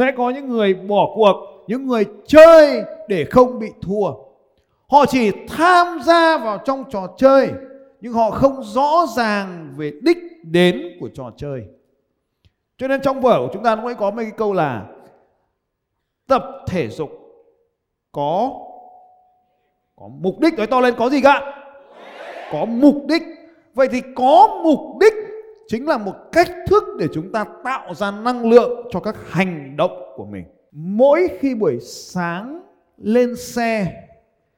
sẽ có những người bỏ cuộc, những người chơi để không bị thua. Họ chỉ tham gia vào trong trò chơi, nhưng họ không rõ ràng về đích đến của trò chơi. Cho nên trong vở của chúng ta cũng có mấy cái câu là tập thể dục có có mục đích, nói to lên, có gì cả có mục đích. Vậy thì có mục đích chính là một cách thức để chúng ta tạo ra năng lượng cho các hành động của mình. Mỗi khi buổi sáng lên xe,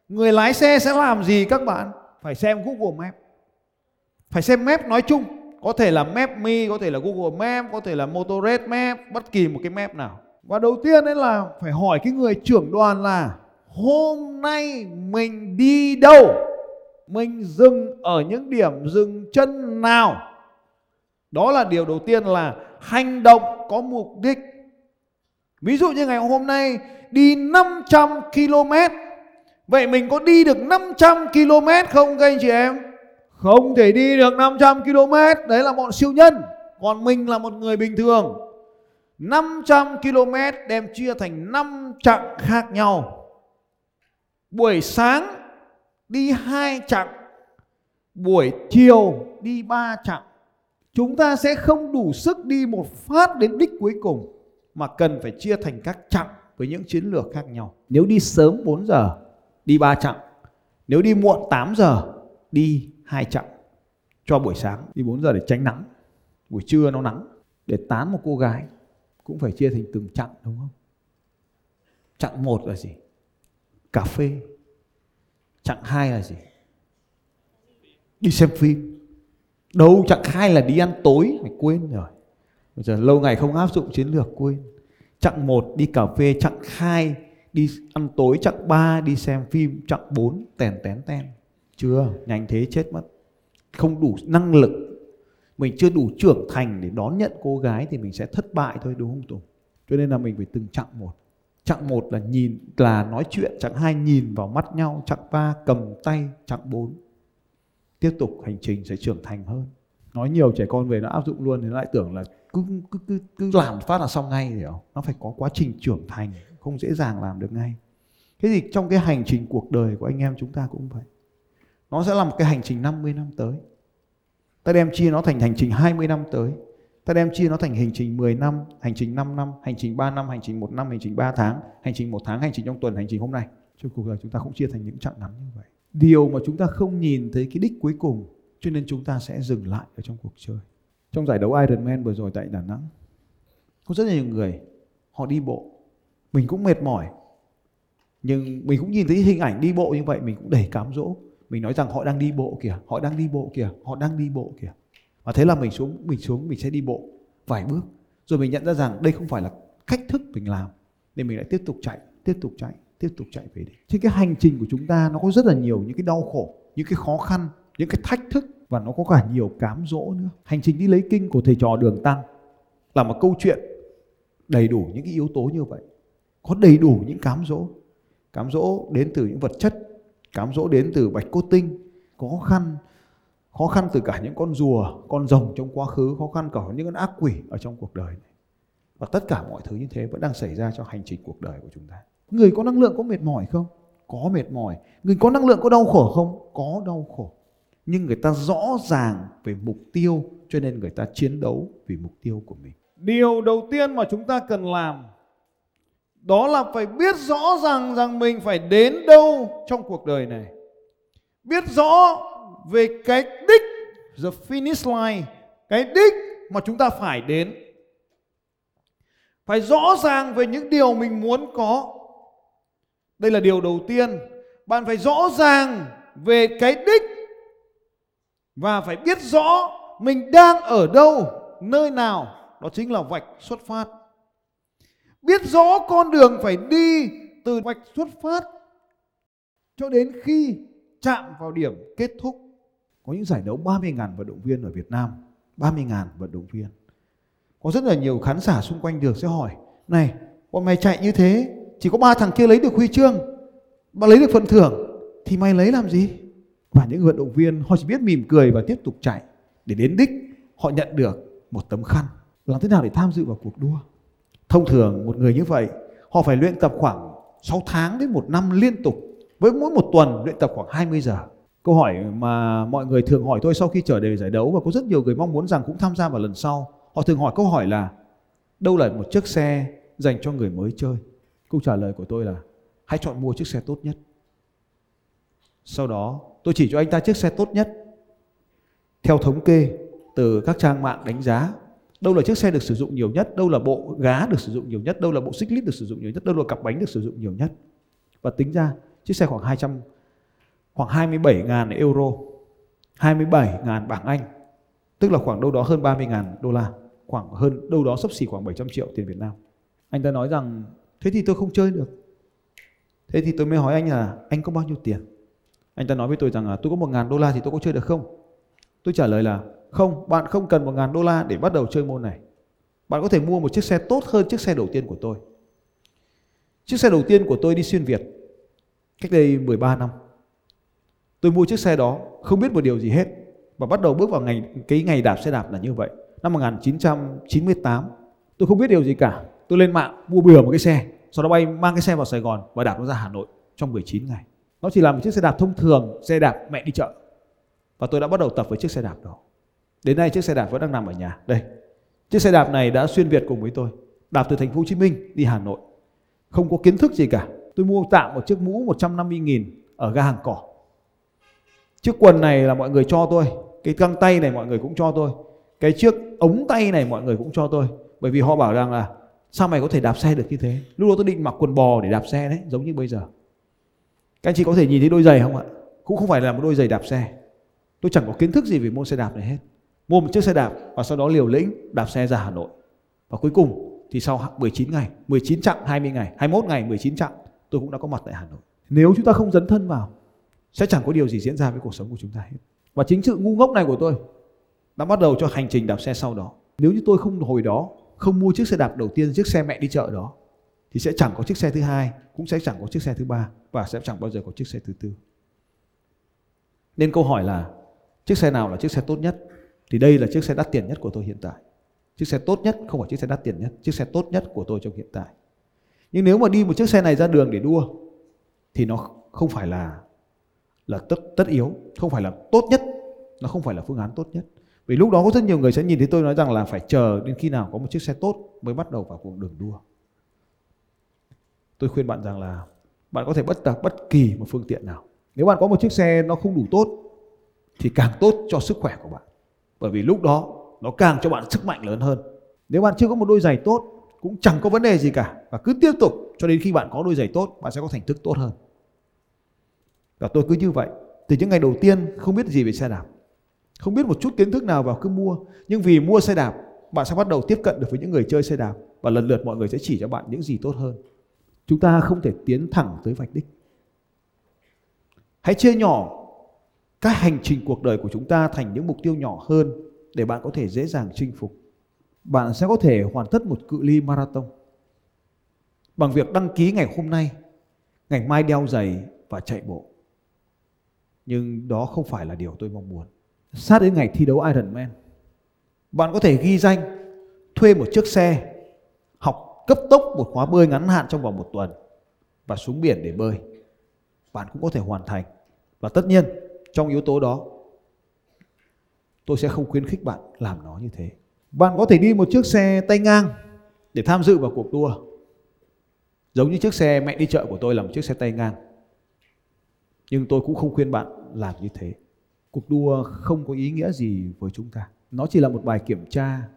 người lái xe sẽ làm gì các bạn? Phải xem google map phải xem map nói chung. Có thể là map me, có thể là google map có thể là motored map bất kỳ một cái map nào. Và đầu tiên đấy là phải hỏi cái người trưởng đoàn là, hôm nay mình đi đâu? Mình dừng ở những điểm dừng chân nào? Đó là điều đầu tiên là hành động có mục đích. Ví dụ như ngày hôm nay, đi 500 km vậy mình có đi được 500 km không, các anh chị em? Không thể đi được 500 km đấy là bọn siêu nhân. Còn mình là một người bình thường. 500 km đem chia thành 5 chặng khác nhau. Buổi sáng đi hai chặng, buổi chiều đi ba chặng chúng ta sẽ không đủ sức đi một phát đến đích cuối cùng, mà cần phải chia thành các chặng với những chiến lược khác nhau. Nếu đi sớm 4 giờ, đi ba chặng. Nếu đi muộn 8 giờ, đi hai chặng. Cho buổi sáng, đi 4 giờ để tránh nắng. Buổi trưa nó nắng. Để tán một cô gái, cũng phải chia thành từng chặng, đúng không? Chặng một là gì? Cà phê. Chặng hai là gì? Đi xem phim đâu chặng hai là đi ăn tối, mày quên rồi. Bây giờ lâu ngày không áp dụng chiến lược, quên. Chặng một, đi cà phê, chặng hai, đi ăn tối, chặng ba, đi xem phim, chặng bốn, tèn tén ten chưa nhanh thế chết mất. Không đủ năng lực. Mình chưa đủ trưởng thành để đón nhận cô gái thì mình sẽ thất bại thôi, đúng không Tùng? Cho nên là mình phải từng chặng một. Chặng một là nhìn, là nói chuyện, chặng hai nhìn vào mắt nhau, chặng ba cầm tay, chặng bốn tiếp tục hành trình sẽ trưởng thành hơn nói nhiều trẻ con về nó áp dụng luôn thì nó lại tưởng là cứ cứ cứ cứ làm phát là xong ngay hiểu nó phải có quá trình trưởng thành không dễ dàng làm được ngay thế thì trong cái hành trình cuộc đời của anh em chúng ta cũng vậy nó sẽ là một cái hành trình 50 năm tới ta đem chia nó thành hành trình 20 năm tới ta đem chia nó thành hành trình 10 năm hành trình 5 năm hành trình 3 năm hành trình 1 năm hành trình 3 tháng hành trình 1 tháng hành trình trong tuần hành trình hôm nay trong cuộc đời chúng ta cũng chia thành những chặng ngắn như vậy điều mà chúng ta không nhìn thấy cái đích cuối cùng, cho nên chúng ta sẽ dừng lại ở trong cuộc chơi. Trong giải đấu Ironman vừa rồi tại Đà Nẵng, có rất nhiều người, họ đi bộ. Mình cũng mệt mỏi, nhưng mình cũng nhìn thấy hình ảnh đi bộ như vậy, mình cũng đầy cám dỗ. Mình nói rằng họ đang đi bộ kìa, họ đang đi bộ kìa, họ đang đi bộ kìa. Và thế là mình xuống mình xuống, mình sẽ đi bộ vài bước. Rồi mình nhận ra rằng đây không phải là cách thức mình làm, nên mình lại tiếp tục chạy, tiếp tục chạy tiếp tục chạy về đi trên cái hành trình của chúng ta nó có rất là nhiều những cái đau khổ, những cái khó khăn, những cái thách thức và nó có cả nhiều cám dỗ nữa. Hành trình đi lấy kinh của thầy trò đường tăng là một câu chuyện đầy đủ những cái yếu tố như vậy. Có đầy đủ những cám dỗ. Cám dỗ đến từ những vật chất, cám dỗ đến từ bạch cốt tinh, khó khăn khó khăn từ cả những con rùa, con rồng trong quá khứ, khó khăn cả những con ác quỷ ở trong cuộc đời này. Và tất cả mọi thứ như thế vẫn đang xảy ra trong hành trình cuộc đời của chúng ta người có năng lượng có mệt mỏi không? Có mệt mỏi. Người có năng lượng có đau khổ không? Có đau khổ. Nhưng người ta rõ ràng về mục tiêu, cho nên người ta chiến đấu vì mục tiêu của mình. Điều đầu tiên mà chúng ta cần làm, đó là phải biết rõ ràng rằng mình phải đến đâu trong cuộc đời này. Biết rõ về cái đích, the finish line, cái đích mà chúng ta phải đến. Phải rõ ràng về những điều mình muốn có đây là điều đầu tiên. Bạn phải rõ ràng về cái đích và phải biết rõ mình đang ở đâu, nơi nào. Đó chính là vạch xuất phát. Biết rõ con đường phải đi từ vạch xuất phát cho đến khi chạm vào điểm kết thúc. Có những giải đấu 30.000 vận động viên ở Việt Nam 30.000 vận động viên. Có rất là nhiều khán giả xung quanh được sẽ hỏi, này, bọn mày chạy như thế chỉ có ba thằng kia lấy được huy chương, mà lấy được phần thưởng, thì mày lấy làm gì và những vận động viên, họ chỉ biết mỉm cười và tiếp tục chạy để đến đích họ nhận được một tấm khăn làm thế nào để tham dự vào cuộc đua Thông thường một người như vậy, họ phải luyện tập khoảng 6 tháng đến một năm liên tục, với mỗi một tuần luyện tập khoảng 20 giờ. Câu hỏi mà mọi người thường hỏi tôi sau khi trở về giải đấu, và có rất nhiều người mong muốn rằng cũng tham gia vào lần sau. Họ thường hỏi câu hỏi là, đâu là một chiếc xe dành cho người mới chơi? Câu trả lời của tôi là hãy chọn mua chiếc xe tốt nhất. Sau đó tôi chỉ cho anh ta chiếc xe tốt nhất. Theo thống kê từ các trang mạng đánh giá đâu là chiếc xe được sử dụng nhiều nhất, đâu là bộ gá được sử dụng nhiều nhất, đâu là bộ xích lít được sử dụng nhiều nhất, đâu là cặp bánh được sử dụng nhiều nhất. Và tính ra chiếc xe khoảng 200 khoảng 27.000 euro, 27.000 bảng Anh, tức là khoảng đâu đó hơn 30.000 đô la, khoảng hơn đâu đó sấp xỉ khoảng 700 triệu tiền Việt Nam. Anh ta nói rằng thế thì tôi không chơi được. Thế thì tôi mới hỏi anh là anh có bao nhiêu tiền? Anh ta nói với tôi rằng là tôi có một ngàn đô la thì tôi có chơi được không? Tôi trả lời là không, bạn không cần một ngàn đô la để bắt đầu chơi môn này. Bạn có thể mua một chiếc xe tốt hơn chiếc xe đầu tiên của tôi. Chiếc xe đầu tiên của tôi đi xuyên Việt cách đây 13 năm. Tôi mua chiếc xe đó không biết một điều gì hết và bắt đầu bước vào ngày cái ngày đạp xe đạp là như vậy. Năm 1998 tôi không biết điều gì cả. Tôi lên mạng mua bừa một cái xe, sau đó bay mang cái xe vào Sài Gòn và đạp nó ra Hà Nội trong 19 ngày. Nó chỉ là một chiếc xe đạp thông thường, xe đạp mẹ đi chợ. Và tôi đã bắt đầu tập với chiếc xe đạp đó. Đến nay chiếc xe đạp vẫn đang nằm ở nhà. Đây. Chiếc xe đạp này đã xuyên Việt cùng với tôi. Đạp từ thành phố Hồ Chí Minh đi Hà Nội. Không có kiến thức gì cả. Tôi mua tạm một chiếc mũ 150 nghìn ở ga hàng cỏ. Chiếc quần này là mọi người cho tôi. Cái găng tay này mọi người cũng cho tôi. Cái chiếc ống tay này mọi người cũng cho tôi. Bởi vì họ bảo rằng là sao mày có thể đạp xe được như thế. Lúc đó tôi định mặc quần bò để đạp xe đấy. Giống như bây giờ. Các anh chị có thể nhìn thấy đôi giày không ạ? Cũng không phải là một đôi giày đạp xe. Tôi chẳng có kiến thức gì về môn xe đạp này hết. Mua một chiếc xe đạp và sau đó liều lĩnh đạp xe ra Hà Nội. Và cuối cùng thì sau 19 ngày, 19 chặng 20 ngày, 21 ngày, 19 chặng tôi cũng đã có mặt tại Hà Nội. Nếu chúng ta không dấn thân vào sẽ chẳng có điều gì diễn ra với cuộc sống của chúng ta hết. Và chính sự ngu ngốc này của tôi đã bắt đầu cho hành trình đạp xe sau đó. Nếu như tôi không hồi đó không mua chiếc xe đạp đầu tiên, chiếc xe mẹ đi chợ đó thì sẽ chẳng có chiếc xe thứ hai, cũng sẽ chẳng có chiếc xe thứ ba và sẽ chẳng bao giờ có chiếc xe thứ tư. Nên câu hỏi là chiếc xe nào là chiếc xe tốt nhất? Thì đây là chiếc xe đắt tiền nhất của tôi hiện tại. Chiếc xe tốt nhất không phải chiếc xe đắt tiền nhất, chiếc xe tốt nhất của tôi trong hiện tại. Nhưng nếu mà đi một chiếc xe này ra đường để đua thì nó không phải là là tất tất yếu, không phải là tốt nhất, nó không phải là phương án tốt nhất. Vì lúc đó có rất nhiều người sẽ nhìn thấy tôi nói rằng là phải chờ đến khi nào có một chiếc xe tốt mới bắt đầu vào cuộc đường đua. Tôi khuyên bạn rằng là bạn có thể bất tập bất kỳ một phương tiện nào. Nếu bạn có một chiếc xe nó không đủ tốt, thì càng tốt cho sức khỏe của bạn. Bởi vì lúc đó nó càng cho bạn sức mạnh lớn hơn. Nếu bạn chưa có một đôi giày tốt, cũng chẳng có vấn đề gì cả và cứ tiếp tục cho đến khi bạn có đôi giày tốt, bạn sẽ có thành tích tốt hơn. Và tôi cứ như vậy từ những ngày đầu tiên, không biết gì về xe đạp không biết một chút kiến thức nào vào cứ mua. Nhưng vì mua xe đạp, bạn sẽ bắt đầu tiếp cận được với những người chơi xe đạp và lần lượt mọi người sẽ chỉ cho bạn những gì tốt hơn. Chúng ta không thể tiến thẳng tới vạch đích. Hãy chia nhỏ các hành trình cuộc đời của chúng ta thành những mục tiêu nhỏ hơn để bạn có thể dễ dàng chinh phục. Bạn sẽ có thể hoàn tất một cự ly marathon. Bằng việc đăng ký ngày hôm nay, ngày mai đeo giày và chạy bộ. Nhưng đó không phải là điều tôi mong muốn sát đến ngày thi đấu Ironman bạn có thể ghi danh, thuê một chiếc xe, học cấp tốc một khóa bơi ngắn hạn trong vòng một tuần và xuống biển để bơi. Bạn cũng có thể hoàn thành. Và tất nhiên, trong yếu tố đó, tôi sẽ không khuyến khích bạn làm nó như thế. Bạn có thể đi một chiếc xe tay ngang để tham dự vào cuộc đua. Giống như chiếc xe mẹ đi chợ của tôi là một chiếc xe tay ngang. Nhưng tôi cũng không khuyên bạn làm như thế cuộc đua không có ý nghĩa gì với chúng ta. Nó chỉ là một bài kiểm tra.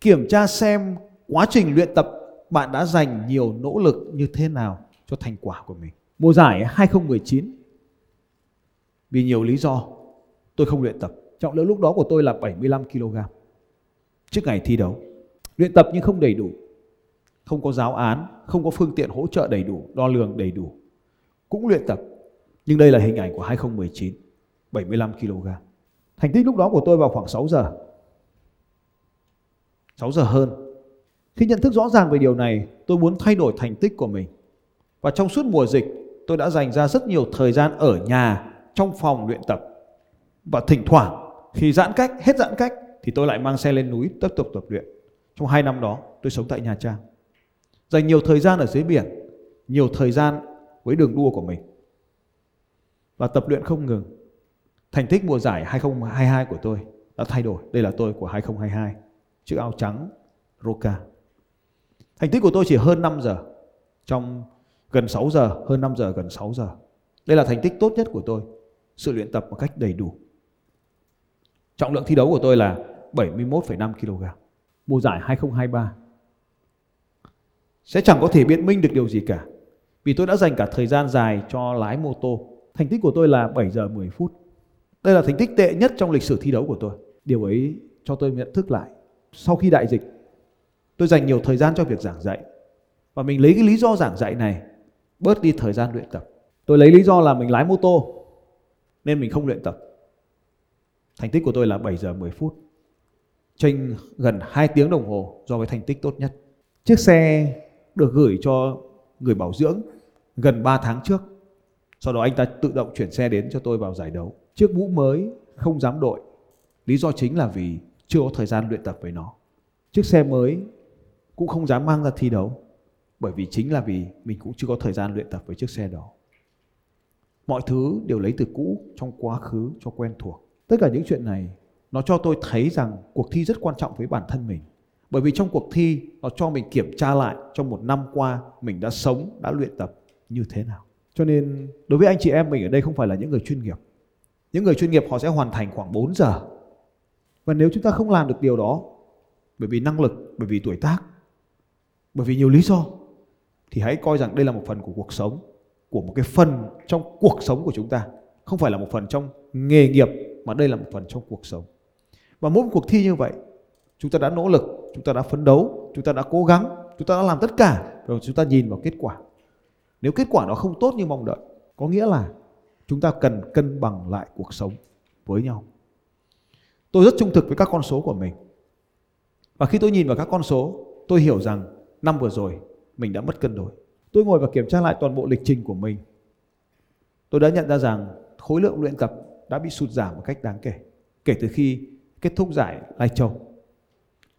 Kiểm tra xem quá trình luyện tập bạn đã dành nhiều nỗ lực như thế nào cho thành quả của mình. Mùa giải 2019 vì nhiều lý do, tôi không luyện tập. Trọng lượng lúc đó của tôi là 75 kg trước ngày thi đấu, luyện tập nhưng không đầy đủ. Không có giáo án, không có phương tiện hỗ trợ đầy đủ, đo lường đầy đủ. Cũng luyện tập, nhưng đây là hình ảnh của 2019 75 kg thành tích lúc đó của tôi vào khoảng 6 giờ. 6 giờ hơn. Khi nhận thức rõ ràng về điều này tôi muốn thay đổi thành tích của mình. Và trong suốt mùa dịch tôi đã dành ra rất nhiều thời gian ở nhà trong phòng luyện tập. Và thỉnh thoảng khi giãn cách hết giãn cách thì tôi lại mang xe lên núi tiếp tục tập luyện. Trong hai năm đó tôi sống tại Nha Trang. Dành nhiều thời gian ở dưới biển, nhiều thời gian với đường đua của mình. Và tập luyện không ngừng. Thành tích mùa giải 2022 của tôi đã thay đổi. Đây là tôi của 2022. Chiếc áo trắng Roca. Thành tích của tôi chỉ hơn 5 giờ. Trong gần 6 giờ, hơn 5 giờ, gần 6 giờ. Đây là thành tích tốt nhất của tôi. Sự luyện tập một cách đầy đủ. Trọng lượng thi đấu của tôi là 71,5 kg. Mùa giải 2023 sẽ chẳng có thể biện minh được điều gì cả. Vì tôi đã dành cả thời gian dài cho lái mô tô. Thành tích của tôi là 7 giờ 10 phút. Đây là thành tích tệ nhất trong lịch sử thi đấu của tôi. Điều ấy cho tôi nhận thức lại. Sau khi đại dịch, tôi dành nhiều thời gian cho việc giảng dạy. Và mình lấy cái lý do giảng dạy này bớt đi thời gian luyện tập. Tôi lấy lý do là mình lái mô tô nên mình không luyện tập. Thành tích của tôi là 7 giờ 10 phút. Tranh gần 2 tiếng đồng hồ do với thành tích tốt nhất. Chiếc xe được gửi cho người bảo dưỡng gần 3 tháng trước. Sau đó anh ta tự động chuyển xe đến cho tôi vào giải đấu. Chiếc mũ mới không dám đội. Lý do chính là vì chưa có thời gian luyện tập với nó. Chiếc xe mới cũng không dám mang ra thi đấu. Bởi vì chính là vì mình cũng chưa có thời gian luyện tập với chiếc xe đó. Mọi thứ đều lấy từ cũ trong quá khứ cho quen thuộc. Tất cả những chuyện này nó cho tôi thấy rằng cuộc thi rất quan trọng với bản thân mình. Bởi vì trong cuộc thi nó cho mình kiểm tra lại trong một năm qua mình đã sống, đã luyện tập như thế nào. Cho nên đối với anh chị em mình ở đây không phải là những người chuyên nghiệp. Những người chuyên nghiệp họ sẽ hoàn thành khoảng 4 giờ. Và nếu chúng ta không làm được điều đó bởi vì năng lực, bởi vì tuổi tác, bởi vì nhiều lý do thì hãy coi rằng đây là một phần của cuộc sống, của một cái phần trong cuộc sống của chúng ta, không phải là một phần trong nghề nghiệp mà đây là một phần trong cuộc sống. Và mỗi một cuộc thi như vậy, chúng ta đã nỗ lực, chúng ta đã phấn đấu, chúng ta đã cố gắng, chúng ta đã làm tất cả rồi chúng ta nhìn vào kết quả. Nếu kết quả nó không tốt như mong đợi, có nghĩa là chúng ta cần cân bằng lại cuộc sống với nhau. Tôi rất trung thực với các con số của mình. Và khi tôi nhìn vào các con số, tôi hiểu rằng năm vừa rồi mình đã mất cân đối. Tôi ngồi và kiểm tra lại toàn bộ lịch trình của mình. Tôi đã nhận ra rằng khối lượng luyện tập đã bị sụt giảm một cách đáng kể kể từ khi kết thúc giải Lai Châu.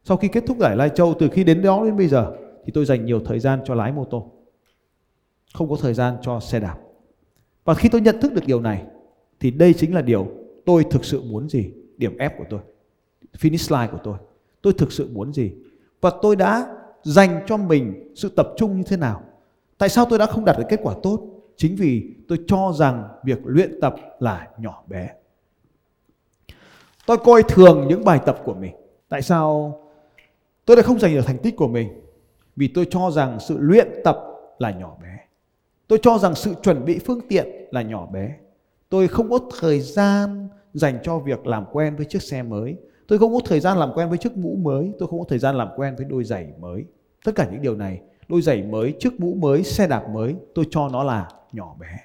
Sau khi kết thúc giải Lai Châu từ khi đến đó đến bây giờ thì tôi dành nhiều thời gian cho lái mô tô. Không có thời gian cho xe đạp. Và khi tôi nhận thức được điều này thì đây chính là điều tôi thực sự muốn gì, điểm F của tôi, finish line của tôi. Tôi thực sự muốn gì và tôi đã dành cho mình sự tập trung như thế nào. Tại sao tôi đã không đạt được kết quả tốt? Chính vì tôi cho rằng việc luyện tập là nhỏ bé. Tôi coi thường những bài tập của mình. Tại sao tôi lại không giành được thành tích của mình? Vì tôi cho rằng sự luyện tập là nhỏ bé. Tôi cho rằng sự chuẩn bị phương tiện là nhỏ bé. Tôi không có thời gian dành cho việc làm quen với chiếc xe mới. Tôi không có thời gian làm quen với chiếc mũ mới. Tôi không có thời gian làm quen với đôi giày mới. Tất cả những điều này, đôi giày mới, chiếc mũ mới, xe đạp mới, tôi cho nó là nhỏ bé.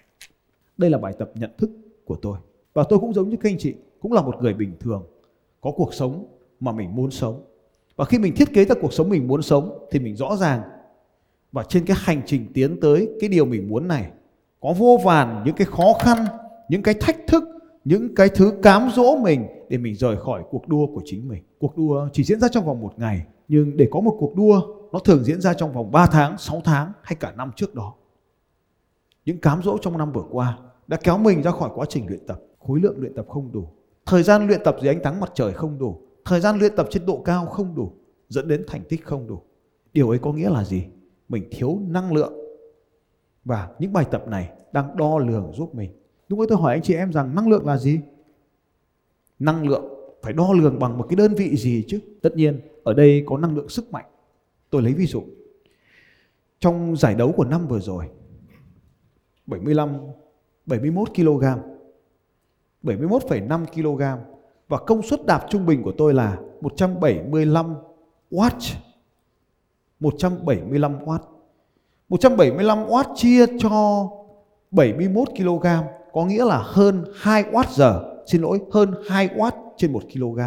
Đây là bài tập nhận thức của tôi. Và tôi cũng giống như các anh chị, cũng là một người bình thường, có cuộc sống mà mình muốn sống. Và khi mình thiết kế ra cuộc sống mình muốn sống thì mình rõ ràng và trên cái hành trình tiến tới cái điều mình muốn này có vô vàn những cái khó khăn, những cái thách thức, những cái thứ cám dỗ mình để mình rời khỏi cuộc đua của chính mình. Cuộc đua chỉ diễn ra trong vòng một ngày, nhưng để có một cuộc đua nó thường diễn ra trong vòng 3 tháng, 6 tháng hay cả năm trước đó. Những cám dỗ trong năm vừa qua đã kéo mình ra khỏi quá trình luyện tập. Khối lượng luyện tập không đủ. Thời gian luyện tập dưới ánh nắng mặt trời không đủ. Thời gian luyện tập trên độ cao không đủ. Dẫn đến thành tích không đủ. Điều ấy có nghĩa là gì? Mình thiếu năng lượng. Và những bài tập này đang đo lường giúp mình. Lúc ấy tôi hỏi anh chị em rằng năng lượng là gì? Năng lượng phải đo lường bằng một cái đơn vị gì chứ? Tất nhiên ở đây có năng lượng sức mạnh. Tôi lấy ví dụ. Trong giải đấu của năm vừa rồi 75 71 kg 71,5 kg và công suất đạp trung bình của tôi là 175 watt 175 watt 175 watt chia cho 71 kg có nghĩa là hơn 2 watt giờ, xin lỗi, hơn 2 watt trên 1 kg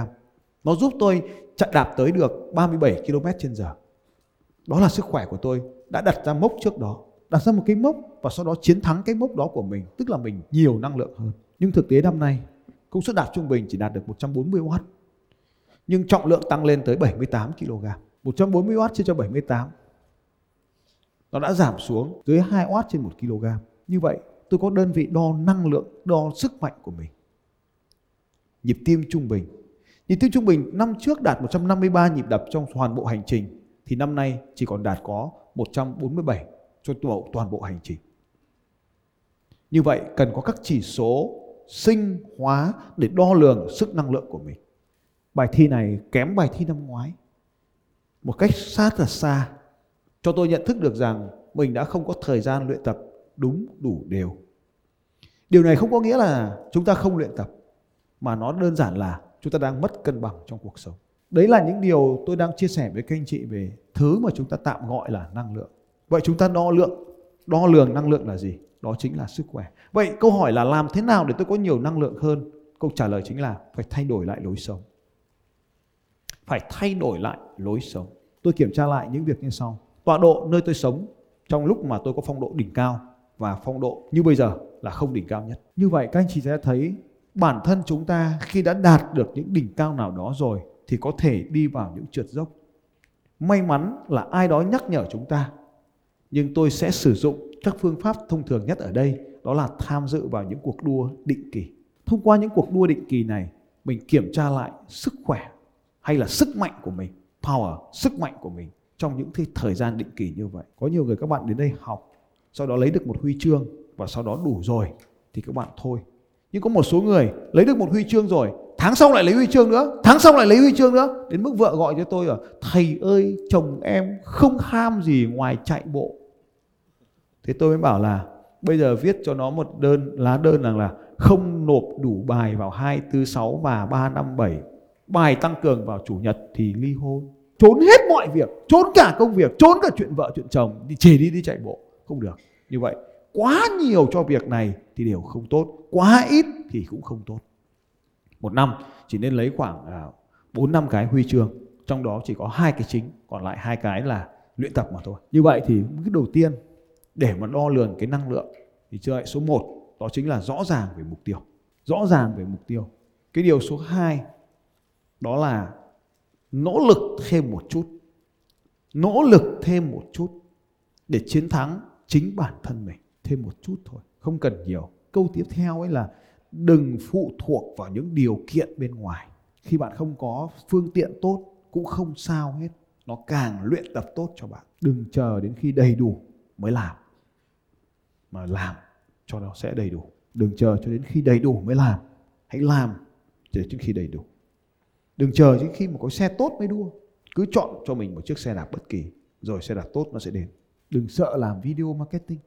nó giúp tôi chạy đạp tới được 37 km trên giờ. Đó là sức khỏe của tôi, đã đặt ra mốc trước đó, đặt ra một cái mốc và sau đó chiến thắng cái mốc đó của mình, tức là mình nhiều năng lượng hơn. Nhưng thực tế năm nay, công suất đạt trung bình chỉ đạt được 140 W nhưng trọng lượng tăng lên tới 78 kg 140 W chia cho 78 nó đã giảm xuống dưới 2 watt trên 1 kg. Như vậy tôi có đơn vị đo năng lượng, đo sức mạnh của mình. Nhịp tim trung bình. Nhịp tim trung bình năm trước đạt 153 nhịp đập trong toàn bộ hành trình thì năm nay chỉ còn đạt có 147 cho toàn bộ hành trình. Như vậy cần có các chỉ số sinh hóa để đo lường sức năng lượng của mình. Bài thi này kém bài thi năm ngoái. Một cách sát là xa cho tôi nhận thức được rằng mình đã không có thời gian luyện tập đúng đủ đều. Điều này không có nghĩa là chúng ta không luyện tập mà nó đơn giản là chúng ta đang mất cân bằng trong cuộc sống. Đấy là những điều tôi đang chia sẻ với các anh chị về thứ mà chúng ta tạm gọi là năng lượng. Vậy chúng ta đo lượng, đo lường năng lượng là gì? Đó chính là sức khỏe. Vậy câu hỏi là làm thế nào để tôi có nhiều năng lượng hơn? Câu trả lời chính là phải thay đổi lại lối sống. Phải thay đổi lại lối sống. Tôi kiểm tra lại những việc như sau. Tọa độ nơi tôi sống trong lúc mà tôi có phong độ đỉnh cao và phong độ như bây giờ là không đỉnh cao nhất. Như vậy các anh chị sẽ thấy bản thân chúng ta khi đã đạt được những đỉnh cao nào đó rồi thì có thể đi vào những trượt dốc. May mắn là ai đó nhắc nhở chúng ta. Nhưng tôi sẽ sử dụng các phương pháp thông thường nhất ở đây đó là tham dự vào những cuộc đua định kỳ. Thông qua những cuộc đua định kỳ này, mình kiểm tra lại sức khỏe hay là sức mạnh của mình, power, sức mạnh của mình trong những thời gian định kỳ như vậy. Có nhiều người các bạn đến đây học, sau đó lấy được một huy chương và sau đó đủ rồi thì các bạn thôi. Nhưng có một số người lấy được một huy chương rồi, tháng sau lại lấy huy chương nữa, tháng sau lại lấy huy chương nữa. Đến mức vợ gọi cho tôi là thầy ơi chồng em không ham gì ngoài chạy bộ. Thế tôi mới bảo là bây giờ viết cho nó một đơn lá đơn rằng là không nộp đủ bài vào 2, 4, 6 và 3, 5, 7. Bài tăng cường vào chủ nhật thì ly hôn. Trốn hết mọi việc, trốn cả công việc, trốn cả chuyện vợ, chuyện chồng thì chỉ đi đi chạy bộ. Không được. Như vậy, quá nhiều cho việc này thì đều không tốt, quá ít thì cũng không tốt. Một năm, chỉ nên lấy khoảng à, bốn năm cái huy chương, trong đó chỉ có hai cái chính, còn lại hai cái là luyện tập mà thôi. Như vậy thì cái đầu tiên, để mà đo lường cái năng lượng thì chơi số 1 đó chính là rõ ràng về mục tiêu. Rõ ràng về mục tiêu. Cái điều số 2 đó là nỗ lực thêm một chút, nỗ lực thêm một chút để chiến thắng chính bản thân mình, thêm một chút thôi, không cần nhiều. Câu tiếp theo ấy là đừng phụ thuộc vào những điều kiện bên ngoài. Khi bạn không có phương tiện tốt cũng không sao hết, nó càng luyện tập tốt cho bạn. Đừng chờ đến khi đầy đủ mới làm, mà làm cho nó sẽ đầy đủ. Đừng chờ cho đến khi đầy đủ mới làm, hãy làm để đến khi đầy đủ. Đừng chờ đến khi mà có xe tốt mới đua. Cứ chọn cho mình một chiếc xe đạp bất kỳ. Rồi xe đạp tốt nó sẽ đến. Đừng sợ làm video marketing.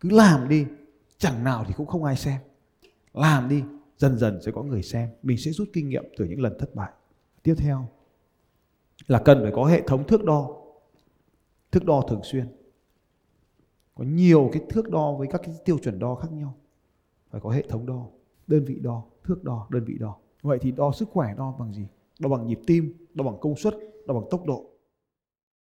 Cứ làm đi. Chẳng nào thì cũng không ai xem. Làm đi. Dần dần sẽ có người xem. Mình sẽ rút kinh nghiệm từ những lần thất bại. Tiếp theo là cần phải có hệ thống thước đo. Thước đo thường xuyên. Có nhiều cái thước đo với các cái tiêu chuẩn đo khác nhau. Phải có hệ thống đo, đơn vị đo, thước đo, đơn vị đo. Vậy thì đo sức khỏe đo bằng gì? Đo bằng nhịp tim, đo bằng công suất, đo bằng tốc độ.